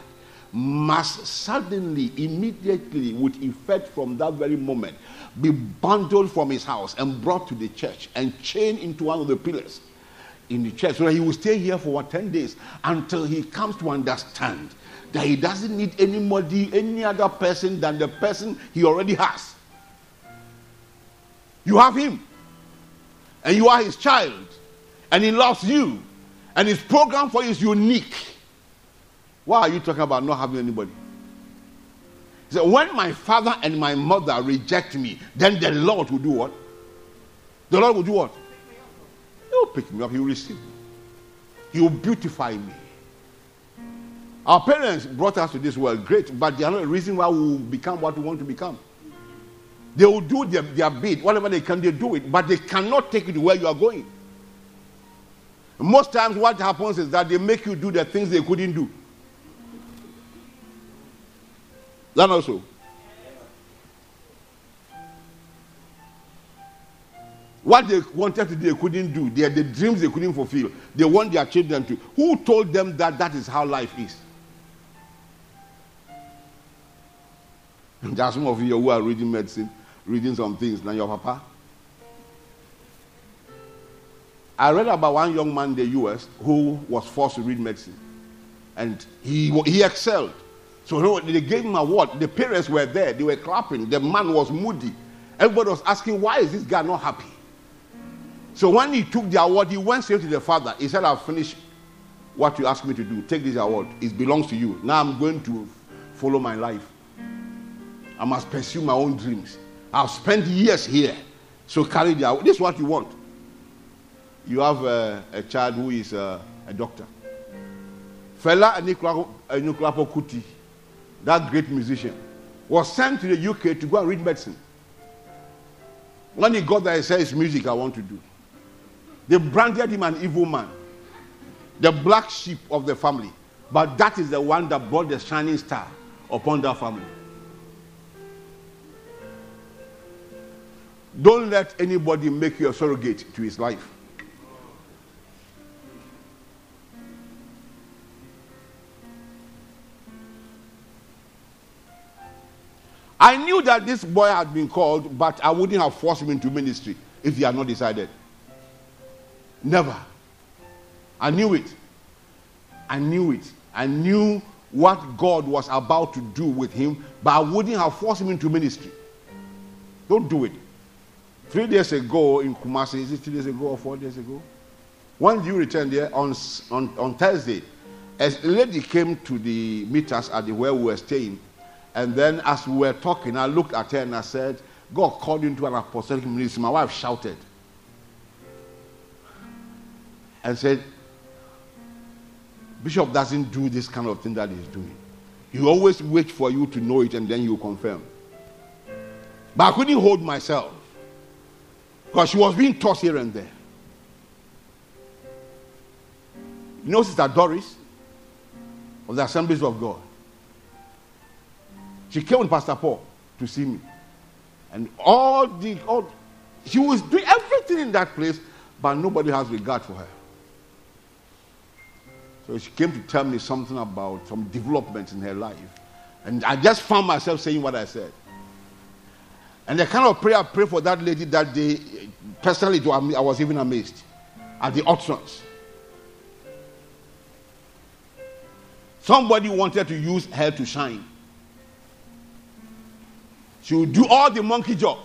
Speaker 1: must suddenly, immediately, with effect from that very moment, be bundled from his house and brought to the church and chained into one of the pillars in the church so that he will stay here for what, 10 days until he comes to understand that he doesn't need anybody, any other person than the person he already has. You have him, and you are his child, and he loves you, and his program for you is unique. Why are you talking about not having anybody? He said, When my father and my mother reject me, then the Lord will do what? The Lord will do what? He will pick me up, he will receive me, he will beautify me. Our parents brought us to this world, great, but they are not the reason why we will become what we want to become. They will do their, their bit, whatever they can, they do it, but they cannot take you to where you are going. Most times, what happens is that they make you do the things they couldn't do. That also. What they wanted to do, they couldn't do. They are the dreams they couldn't fulfill. They want their children to. Who told them that that is how life is? There are some of you who are reading medicine, reading some things. Now, your papa. I read about one young man in the US who was forced to read medicine. And he, he excelled. So they gave him a award. The parents were there. They were clapping. The man was moody. Everybody was asking, why is this guy not happy? So when he took the award, he went straight to the father. He said, I've finished what you asked me to do. Take this award. It belongs to you. Now I'm going to follow my life. I must pursue my own dreams. I've spent years here. So carry the award. This is what you want. You have a, a child who is a, a doctor. Kuti, that great musician, was sent to the UK to go and read medicine. When he got there, he said, It's music I want to do. They branded him an evil man, the black sheep of the family. But that is the one that brought the shining star upon that family. Don't let anybody make you a surrogate to his life. I knew that this boy had been called, but I wouldn't have forced him into ministry if he had not decided. Never. I knew it. I knew it. I knew what God was about to do with him, but I wouldn't have forced him into ministry. Don't do it. Three days ago in Kumasi, is it three days ago or four days ago? When you returned there? On, on, on Thursday, a lady came to the meet us at the where we were staying. And then as we were talking, I looked at her and I said, God called you into an apostolic ministry. My wife shouted and said, Bishop doesn't do this kind of thing that he's doing. He always waits for you to know it and then you confirm. But I couldn't hold myself. Because she was being tossed here and there. You know Sister Doris of the Assemblies of God. She came with Pastor Paul to see me. And all the all she was doing everything in that place, but nobody has regard for her. So she came to tell me something about some development in her life. And I just found myself saying what I said. And the kind of prayer I prayed for that lady that day, personally, I was even amazed at the utterance. Somebody wanted to use her to shine. She would do all the monkey job,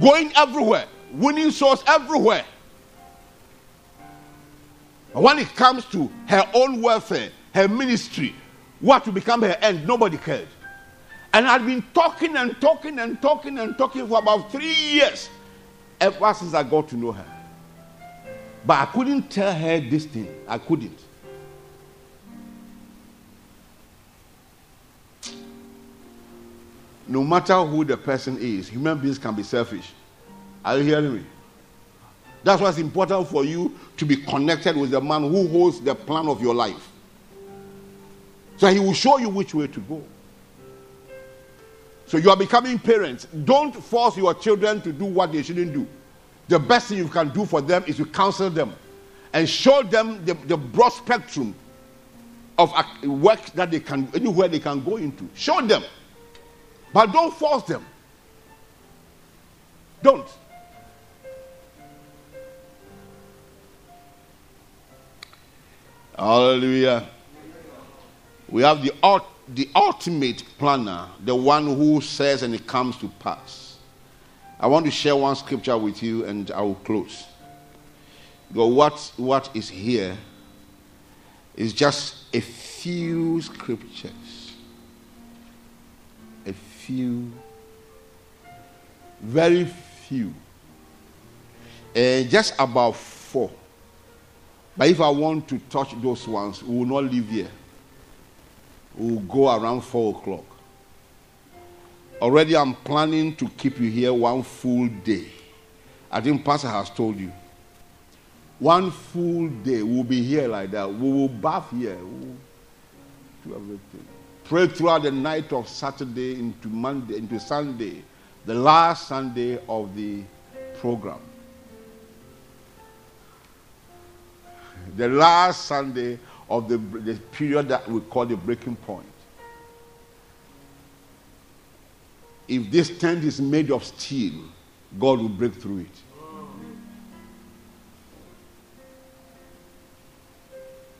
Speaker 1: going everywhere, winning souls everywhere. But when it comes to her own welfare, her ministry, what to become her end, nobody cared. And I'd been talking and talking and talking and talking for about three years ever since I got to know her. But I couldn't tell her this thing. I couldn't. No matter who the person is, human beings can be selfish. Are you hearing me? That's why it's important for you to be connected with the man who holds the plan of your life. So he will show you which way to go. So you are becoming parents. Don't force your children to do what they shouldn't do. The best thing you can do for them is to counsel them and show them the, the broad spectrum of work that they can, anywhere they can go into. Show them. But don't force them. Don't. Hallelujah. We have the, the ultimate planner, the one who says and it comes to pass. I want to share one scripture with you and I will close. But what, what is here is just a few scriptures. Few. Very few. Uh, just about four. But if I want to touch those ones, we will not leave here. We will go around four o'clock. Already, I'm planning to keep you here one full day. I think Pastor has told you. One full day, we'll be here like that. We will bath here. We'll do everything. Pray throughout the night of Saturday into Monday, into Sunday, the last Sunday of the program. The last Sunday of the, the period that we call the breaking point. If this tent is made of steel, God will break through it.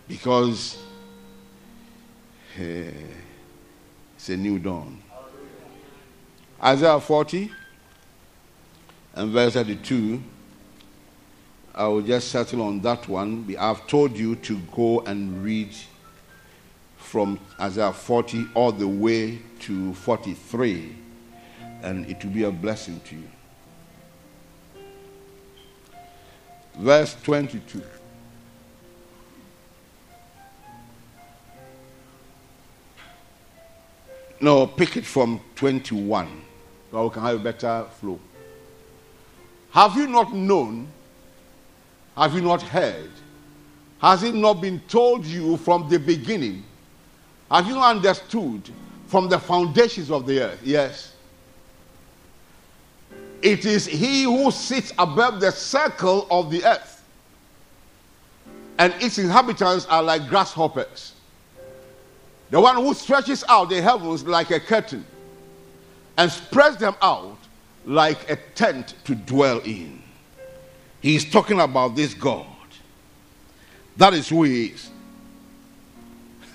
Speaker 1: Because uh, a new dawn. Isaiah 40 and verse 32. I will just settle on that one. I've told you to go and read from Isaiah 40 all the way to 43, and it will be a blessing to you. Verse 22. No, pick it from 21. So we can have a better flow. Have you not known? Have you not heard? Has it not been told you from the beginning? Have you not understood from the foundations of the earth? Yes. It is he who sits above the circle of the earth, and its inhabitants are like grasshoppers. The one who stretches out the heavens like a curtain and spreads them out like a tent to dwell in. He's talking about this God. That is who he is.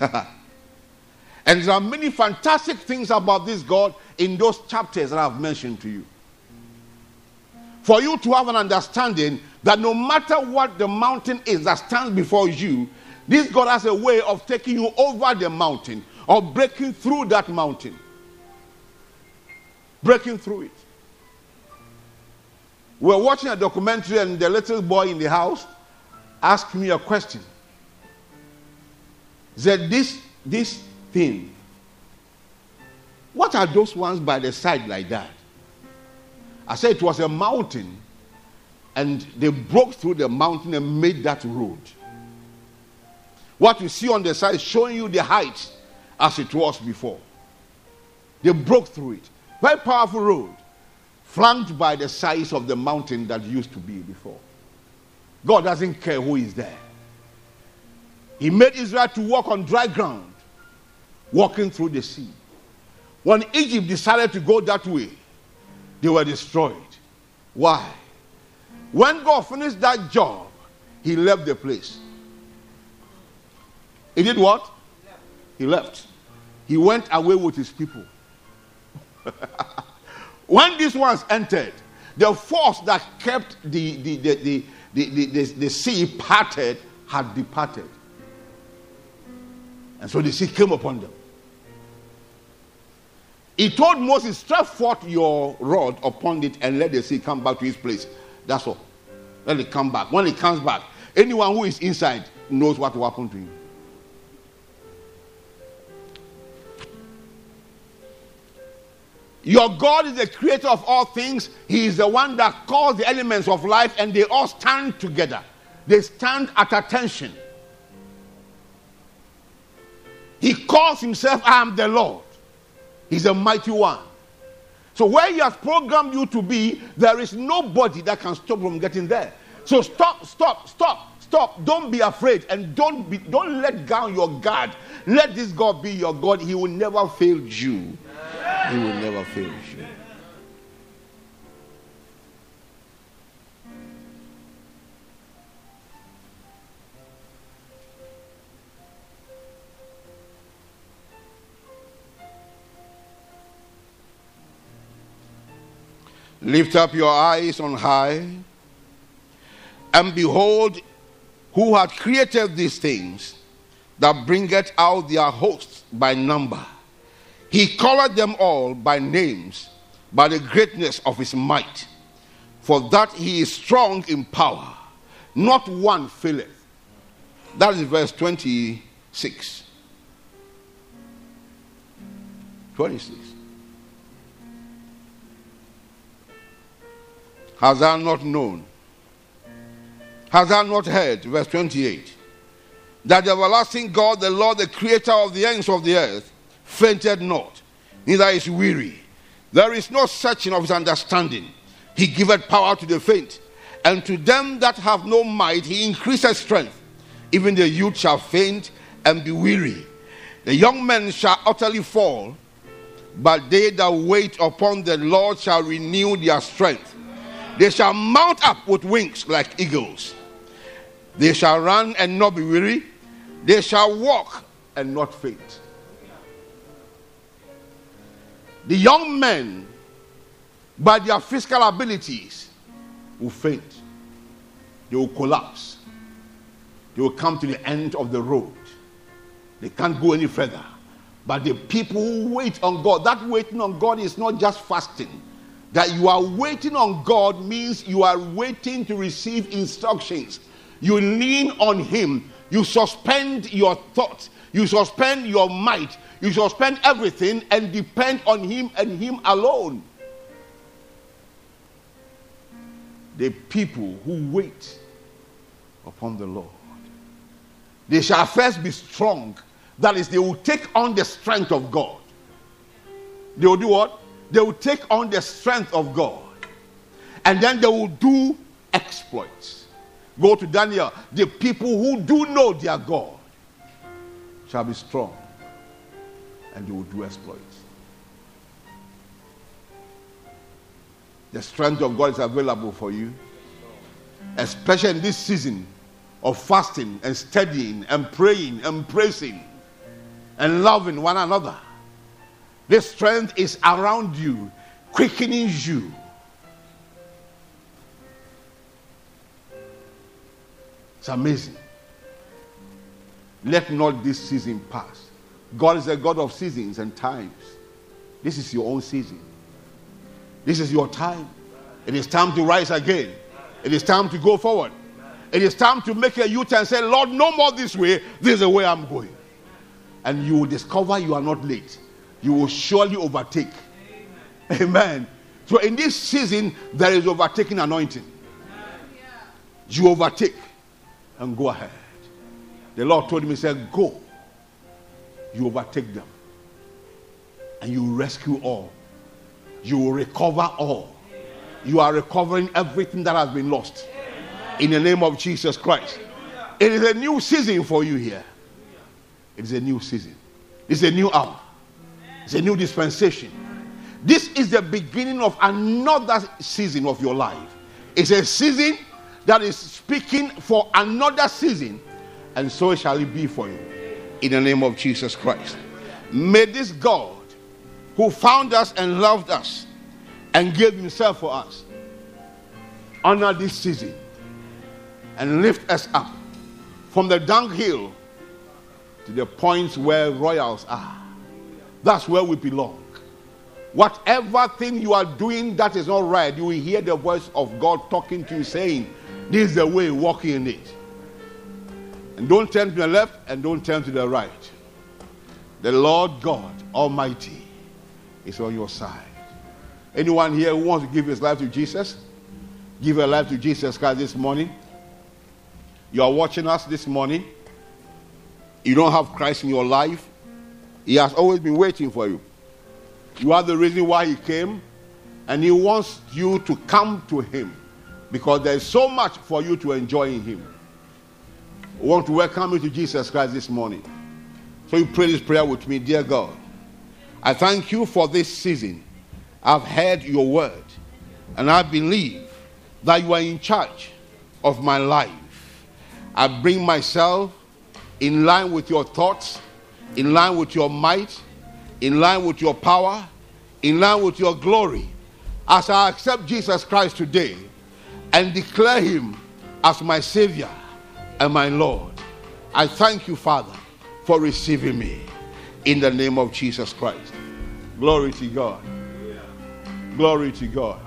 Speaker 1: and there are many fantastic things about this God in those chapters that I've mentioned to you. For you to have an understanding that no matter what the mountain is that stands before you, this God has a way of taking you over the mountain or breaking through that mountain. Breaking through it. We are watching a documentary, and the little boy in the house asked me a question. Said, This, this thing, what are those ones by the side like that? I said it was a mountain, and they broke through the mountain and made that road. What you see on the side is showing you the height as it was before. They broke through it. Very powerful road, flanked by the size of the mountain that used to be before. God doesn't care who is there. He made Israel to walk on dry ground, walking through the sea. When Egypt decided to go that way, they were destroyed. Why? When God finished that job, he left the place. He did what? He left. He went away with his people. when these ones entered, the force that kept the, the, the, the, the, the, the, sea parted had departed. And so the sea came upon them. He told Moses, Stretch forth your rod upon it and let the sea come back to its place. That's all. Let it come back. When it comes back, anyone who is inside knows what will happen to him. Your God is the creator of all things. He is the one that calls the elements of life and they all stand together. They stand at attention. He calls himself, I am the Lord. He's a mighty one. So, where He has programmed you to be, there is nobody that can stop from getting there. So, stop, stop, stop, stop. Don't be afraid and don't, be, don't let down your guard. Let this God be your God. He will never fail you. He will never fail you. Lift up your eyes on high and behold who had created these things that bringeth out their hosts by number. He called them all by names by the greatness of his might, for that he is strong in power. Not one faileth. That is verse 26. 26. Has thou not known? Has thou not heard? Verse 28. That the everlasting God, the Lord, the creator of the ends of the earth, fainted not, neither is weary. There is no searching of his understanding. He giveth power to the faint, and to them that have no might, he increaseth strength. Even the youth shall faint and be weary. The young men shall utterly fall, but they that wait upon the Lord shall renew their strength. They shall mount up with wings like eagles. They shall run and not be weary. They shall walk and not faint. The young men, by their physical abilities, will faint. They will collapse. They will come to the end of the road. They can't go any further. But the people who wait on God, that waiting on God is not just fasting that you are waiting on God means you are waiting to receive instructions. You lean on Him. You suspend your thoughts. You suspend your might. You shall spend everything and depend on Him and Him alone. The people who wait upon the Lord, they shall first be strong. That is, they will take on the strength of God. They will do what? they will take on the strength of God. And then they will do exploits. Go to Daniel. The people who do know their God shall be strong and they will do exploits. The strength of God is available for you, especially in this season of fasting and studying and praying and praising and loving one another. This strength is around you, quickening you. It's amazing. Let not this season pass. God is a God of seasons and times. This is your own season. This is your time. It is time to rise again. It is time to go forward. It is time to make a U turn and say, Lord, no more this way. This is the way I'm going. And you will discover you are not late you will surely overtake. Amen. Amen. So in this season, there is overtaking anointing. You overtake and go ahead. The Lord told me, said, Go. You overtake them. And you rescue all. You will recover all. You are recovering everything that has been lost. In the name of Jesus Christ. It is a new season for you here. It is a new season. It's a new hour. It's a new dispensation. This is the beginning of another season of your life. It's a season that is speaking for another season, and so shall it be for you. In the name of Jesus Christ. May this God who found us and loved us and gave himself for us honor this season and lift us up from the dunghill to the points where royals are. That's where we belong. Whatever thing you are doing that is not right, you will hear the voice of God talking to you saying, This is the way, walking in it. And don't turn to the left and don't turn to the right. The Lord God Almighty is on your side. Anyone here who wants to give his life to Jesus? Give your life to Jesus Christ this morning. You are watching us this morning. You don't have Christ in your life. He has always been waiting for you. You are the reason why he came, and he wants you to come to him because there's so much for you to enjoy in him. Want to welcome you to Jesus Christ this morning. So you pray this prayer with me, dear God. I thank you for this season. I've heard your word, and I believe that you are in charge of my life. I bring myself in line with your thoughts, in line with your might, in line with your power, in line with your glory. As I accept Jesus Christ today and declare him as my Savior and my Lord, I thank you, Father, for receiving me in the name of Jesus Christ. Glory to God. Glory to God.